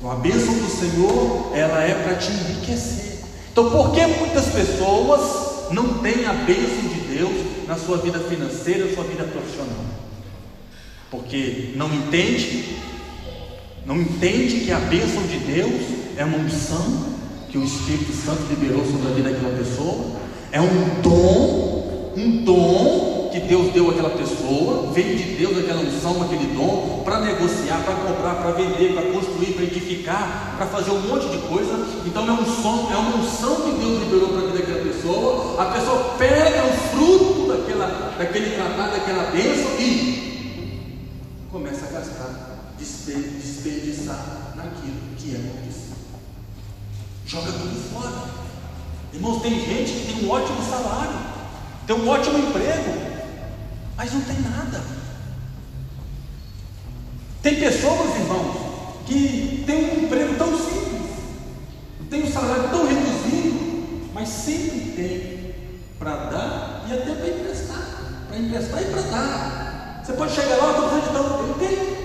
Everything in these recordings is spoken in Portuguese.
Então a bênção do Senhor, ela é para te enriquecer. Então por que muitas pessoas não têm a bênção de Deus na sua vida financeira, na sua vida profissional? Porque não entende, não entende que a bênção de Deus é uma unção que o Espírito Santo liberou sobre a vida daquela pessoa, é um dom, um dom que Deus deu àquela pessoa, veio de Deus aquela unção, aquele dom, para negociar, para comprar, para vender, para construir, para edificar, para fazer um monte de coisa. Então é um som, é uma unção que Deus liberou para a vida daquela pessoa. A pessoa pega o fruto daquela, daquele tratado, daquela bênção e começa a gastar, desperdiçar naquilo que é maldição. Joga tudo fora. Irmãos, tem gente que tem um ótimo salário, tem um ótimo emprego, mas não tem nada. Tem pessoas, irmãos, que têm um emprego tão simples, tem um salário tão reduzido, mas sempre tem para dar e até para emprestar. Para emprestar e para dar. Você pode chegar lá, estou precisando de tem.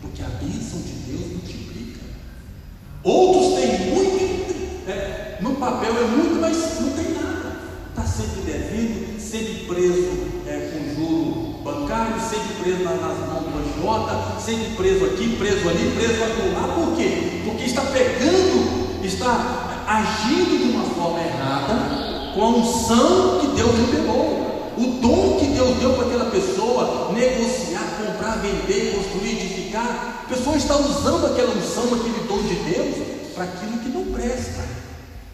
Porque a bênção de Deus multiplica. Outros têm muito, é, no papel é muito, mas não tem nada. Está sempre devendo, sempre preso bancário, sempre preso nas mãos do agiota, sempre preso aqui, preso ali, preso lá. Por quê? Porque está pegando, está agindo de uma forma errada com a unção que Deus liberou. O dom que Deus deu para aquela pessoa negociar, comprar, vender, construir, edificar. A pessoa está usando aquela unção, aquele dom de Deus, para aquilo que não presta,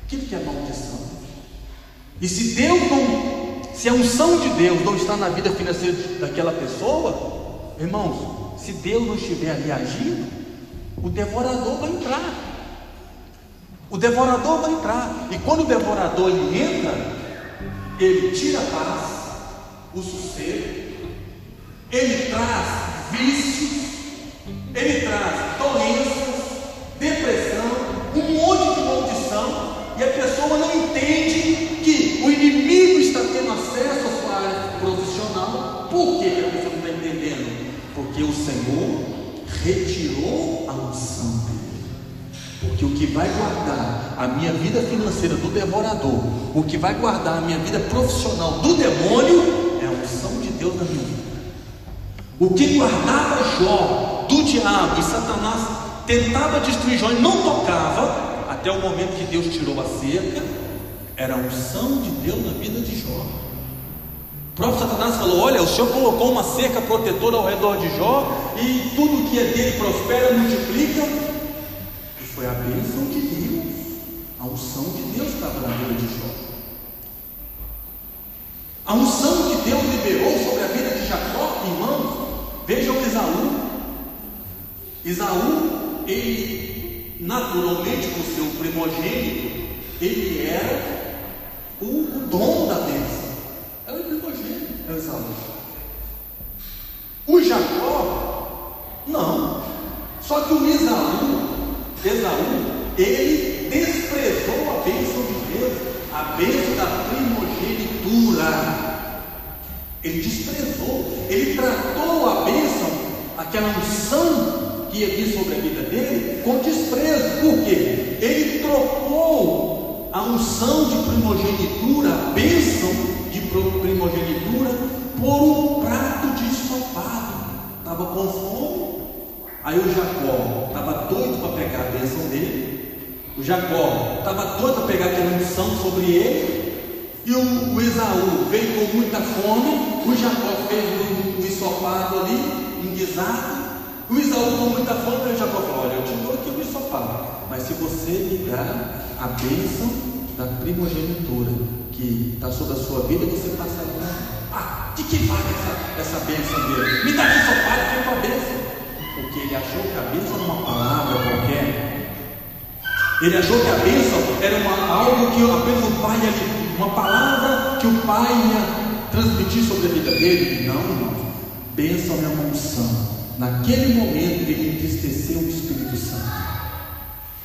aquilo que é maldição. E se Deus não se a unção de Deus não está na vida financeira daquela pessoa, irmãos, se Deus não estiver ali agindo, o devorador vai entrar. O devorador vai entrar. E quando o devorador ele entra, ele tira a paz, o sossego, ele traz vícios, ele traz vai guardar a minha vida financeira do devorador, o que vai guardar a minha vida profissional do demônio, é a unção de Deus na minha vida. O que guardava Jó do diabo e Satanás tentava destruir Jó e não tocava, até o momento que Deus tirou a cerca, era a unção de Deus na vida de Jó. O próprio Satanás falou: Olha, o Senhor colocou uma cerca protetora ao redor de Jó, e tudo que é dele prospera, multiplica. A bênção de Deus, a unção de Deus estava na vida de Jó. A unção que Deus liberou sobre a vida de Jacó, irmãos, vejam Isaú. Isaú, ele naturalmente, por ser o primogênito, ele era o, dono da bênção. Era o primogênito, é o Esaú. O Jacó, não. Só que o Esaú, Esaú, ele desprezou a bênção de Deus, a bênção da primogenitura. Ele desprezou, ele tratou a bênção, aquela unção que ia vir sobre a vida dele com desprezo. Por quê? Ele trocou a unção de primogenitura, a bênção de primogenitura, por um prato de estofado. Estava com fome. Aí o Jacó estava doido para pegar a bênção dele. O Jacó estava doido para pegar aquela unção sobre ele. E o, o Esaú veio com muita fome. O Jacó fez o, o estofado ali, enguisado. O Isaú com muita fome, o Jacó falou: Olha, eu te dou aqui o ensopado, mas se você me dar a bênção da primogenitura que está sobre a sua vida, você passará. Ah, de que vale essa, essa bênção dele? Me dá ensopado, fica a bênção. Porque ele achou que a bênção era uma palavra qualquer. Ele achou que a bênção era uma, algo que apenas o pai ia, uma palavra que o pai ia transmitir sobre a vida dele. Não, irmão. Bênção é uma unção. Naquele momento ele entristeceu o Espírito Santo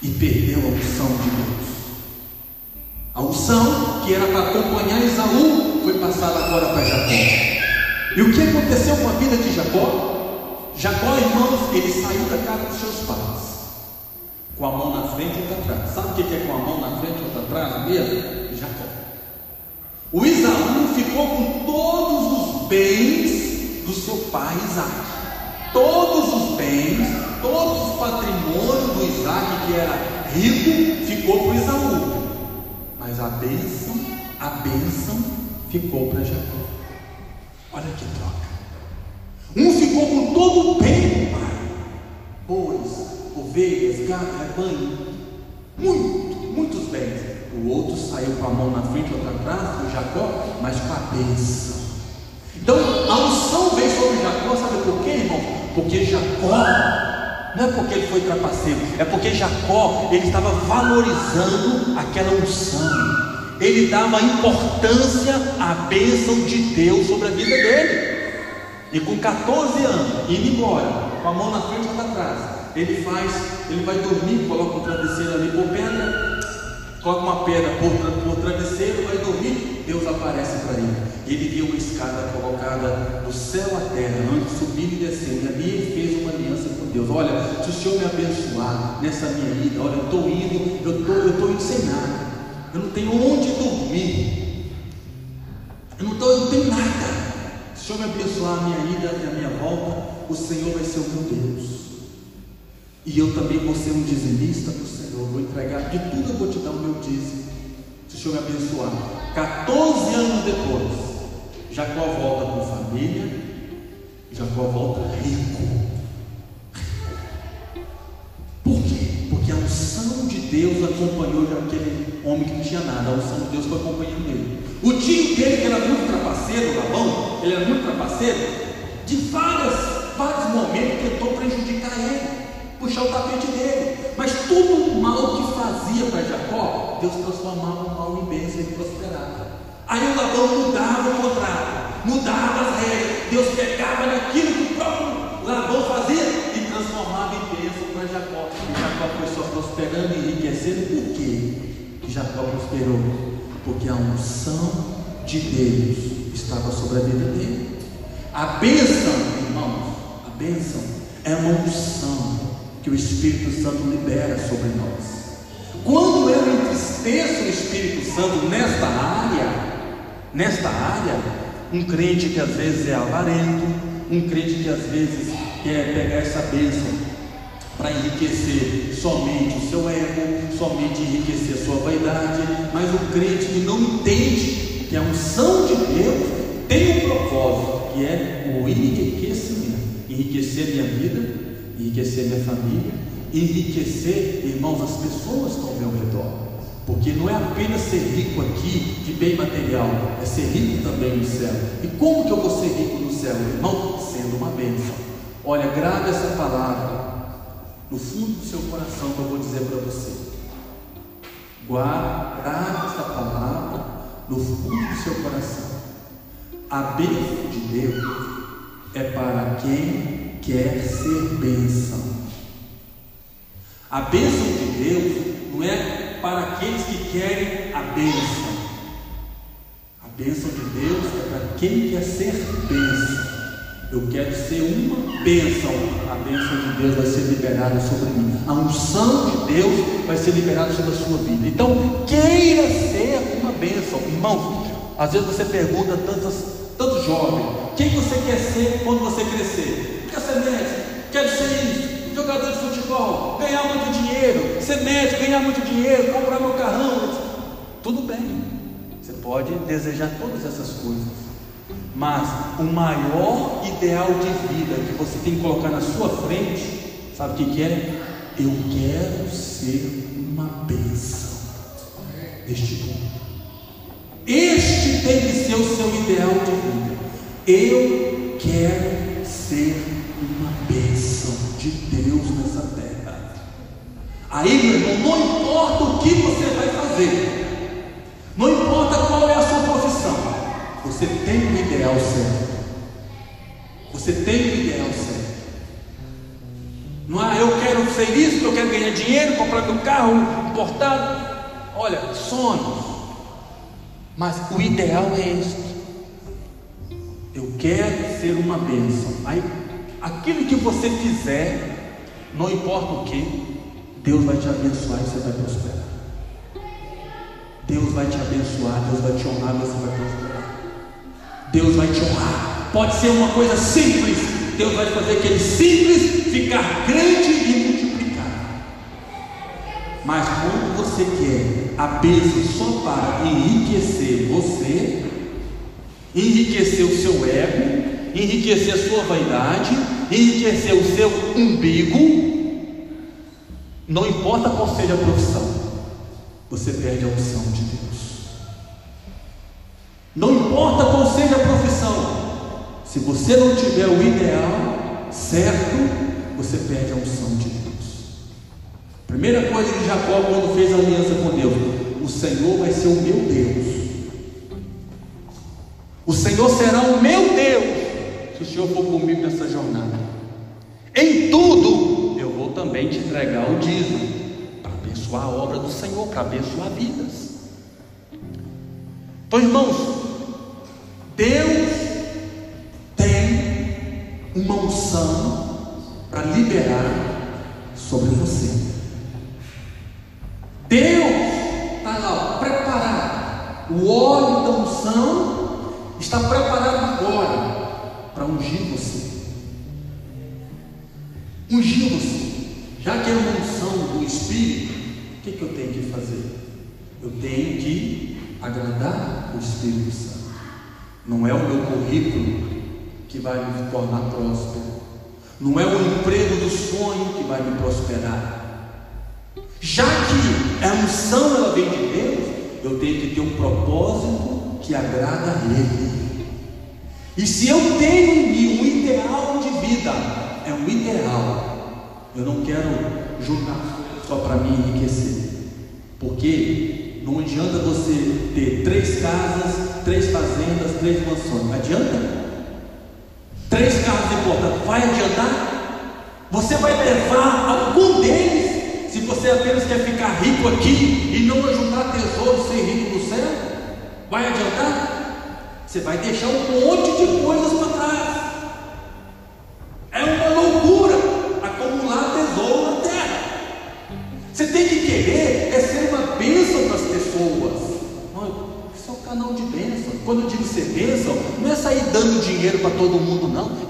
e perdeu a unção de Deus. A unção que era para acompanhar Esaú foi passada agora para Jacó. E o que aconteceu com a vida de Jacó? Jacó, irmãos, ele saiu da casa dos seus pais. com a mão na frente e outra atrás. Sabe o que é com a mão na frente e outra atrás mesmo? Jacó. O Isaú ficou com todos os bens do seu pai Isaac. Todos os bens, todos os patrimônios do Isaac, que era rico, ficou para Isaú. Mas a bênção, a bênção ficou para Jacó. Olha que troca. Um ficou com todo o bem pai. Bois, ovelhas, gado, rebanho. Muito, muitos bens. O outro saiu com a mão na frente, outra atrás, o Jacó, mas com a bênção. Então a unção veio sobre Jacó, sabe por quê, irmão? Porque Jacó, não é porque ele foi trapaceiro, é porque Jacó, ele estava valorizando aquela unção. Ele dava importância à bênção de Deus sobre a vida dele. E com 14 anos, indo embora, com a mão na frente e outra atrás, ele faz, ele vai dormir, coloca um travesseiro ali por pedra, coloca uma pedra por, por travesseiro, vai dormir, Deus aparece para ele. Ele viu uma escada colocada do céu à terra, onde subindo e descendo. E ali ele fez uma aliança com Deus. Olha, se o Senhor me abençoar nessa minha vida, olha, eu estou indo, eu estou indo sem nada. Eu não tenho onde dormir. Senhor me abençoar a minha ida e a minha volta, o Senhor vai ser o meu Deus. E eu também vou ser um dizimista do Senhor, vou entregar de tudo, eu vou te dar o meu dízimo. Se o Senhor me abençoar. 14 anos depois, Jacó volta com família, Jacó volta rico. Por quê? Porque a unção de Deus acompanhou aquele homem que não tinha nada, a unção de Deus foi acompanhando ele. O tio dele, que era muito trapaceiro, Labão, ele era muito trapaceiro, de várias, vários momentos tentou prejudicar ele puxar o tapete dele. Mas todo o mal que fazia para Jacó, Deus transformava o mal em bênção e prosperava. Aí o Labão mudava o contrato, mudava as regras. Deus pegava naquilo que o próprio Labão fazia e transformava em bênção para Jacó. E Jacó foi só prosperando e enriquecendo. Por quê Jacó prosperou? Porque a unção de Deus estava sobre a vida dele. A bênção, irmãos, a bênção é uma unção que o Espírito Santo libera sobre nós. Quando eu entristeço o Espírito Santo nesta área, nesta área, um crente que às vezes é avarento, um crente que às vezes quer pegar essa bênção para enriquecer somente o seu ego, somente enriquecer a sua vaidade, mas o crente que não entende que a unção de Deus tem um propósito, é o enriquecimento, enriquecer minha vida enriquecer minha família, enriquecer, irmãos, as pessoas que estão ao meu redor. Porque não é apenas ser rico aqui de bem material, é ser rico também no céu. E como que eu vou ser rico no céu, irmão? Sendo uma bênção. Olha, grave essa palavra no fundo do seu coração que eu vou dizer para você. Guarde, grave essa palavra no fundo do seu coração. A bênção de Deus é para quem quer ser bênção. A bênção de Deus não é para aqueles que querem a bênção. A bênção de Deus é para quem quer ser bênção. Eu quero ser uma bênção. A bênção de Deus vai ser liberada sobre mim. A unção de Deus vai ser liberada sobre a sua vida. Então, queira ser uma bênção. Irmãos, às vezes você pergunta tantos, jovens: quem você quer ser quando você crescer? quer ser médico, quero ser isso, jogador de futebol, ganhar muito dinheiro, ser médico, ganhar muito dinheiro, comprar meu carrão. Tudo bem, você pode desejar todas essas coisas, mas o maior ideal de vida que você tem que colocar na sua frente, sabe o que, que é? Eu quero ser uma bênção neste mundo. Este tem que ser o seu ideal de vida. Eu quero ser uma bênção de Deus nessa terra. Aí, meu irmão, não importa o que você vai fazer, não importa qual é a sua profissão, você tem o um ideal certo. Você tem o um ideal certo. Não é eu quero ser isso, eu quero ganhar dinheiro, comprar meu carro importado. Olha, sonhos. Mas o ideal é este. Eu quero ser uma bênção. Aí aquilo que você fizer, não importa o que, Deus vai te abençoar e você vai prosperar. Deus vai te abençoar, Deus vai te honrar, você vai prosperar. Deus vai te honrar. Pode ser uma coisa simples. Deus vai fazer aquele simples ficar grande e multiplicar. Mas quando você quer a bênção só para enriquecer você, enriquecer o seu ego, enriquecer a sua vaidade, enriquecer o seu umbigo, não importa qual seja a profissão, você perde a unção de Deus. Não importa qual seja a profissão, se você não tiver o ideal certo, você perde a unção de Deus. Primeira coisa que Jacó, quando fez aliança com Deus, o Senhor vai ser o meu Deus. O Senhor será o meu Deus, se o Senhor for comigo nessa jornada. Em tudo, eu vou também te entregar o dízimo, para abençoar a obra do Senhor, para abençoar vidas. Então, irmãos, Deus tem uma unção para liberar sobre você. Deus está lá preparado. O óleo da unção está preparado agora para ungir você. Ungir você. Já que é uma unção do Espírito, o que, que eu tenho que fazer? Eu tenho que agradar o Espírito Santo. Não é o meu currículo que vai me tornar próspero. Não é o emprego do sonho que vai me prosperar. Já que a unção ela vem de Deus, eu tenho que ter um propósito que agrada a Ele. E se eu tenho em mim um ideal de vida, é um ideal. Eu não quero julgar só para me enriquecer. Porque não adianta você ter três casas, três fazendas, três mansões. Adianta? Três carros importantes. Vai adiantar? Você vai levar algum deles se você apenas quer ficar rico aqui e não ajuntar tesouros ser rico no céu? Vai adiantar? Você vai deixar um monte de coisas para trás.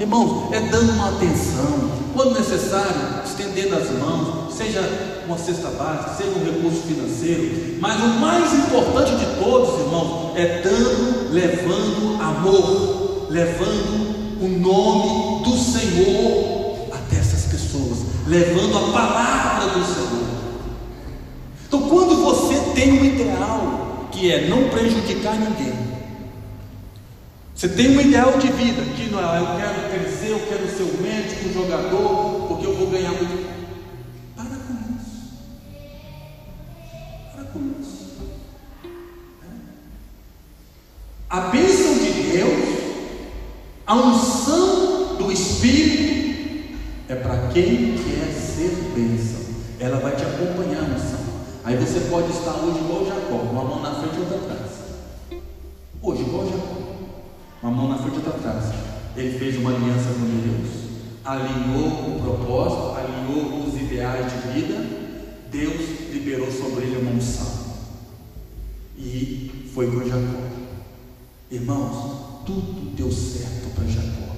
Irmãos, é dando uma atenção. Quando necessário, estendendo as mãos, seja uma cesta básica, seja um recurso financeiro, mas o mais importante de todos, irmãos, é dando, levando amor, levando o nome do Senhor até essas pessoas, levando a palavra do Senhor. Então, quando você tem um ideal que é não prejudicar ninguém, você tem um ideal de vida que não é, eu quero crescer, eu quero ser um médico, um jogador, porque eu vou ganhar muito. A bênção de Deus, a unção do Espírito, é para quem quer ser bênção. Ela vai te acompanhar a unção. Aí você pode estar hoje igual Jacó, uma mão na frente e outra atrás. Hoje, igual Jacó, uma mão na frente e outra atrás. Ele fez uma aliança com Deus, alinhou o propósito, alinhou os ideais de vida. Deus liberou sobre ele uma unção. E foi com Jacó. Irmãos, tudo deu certo para Jacó.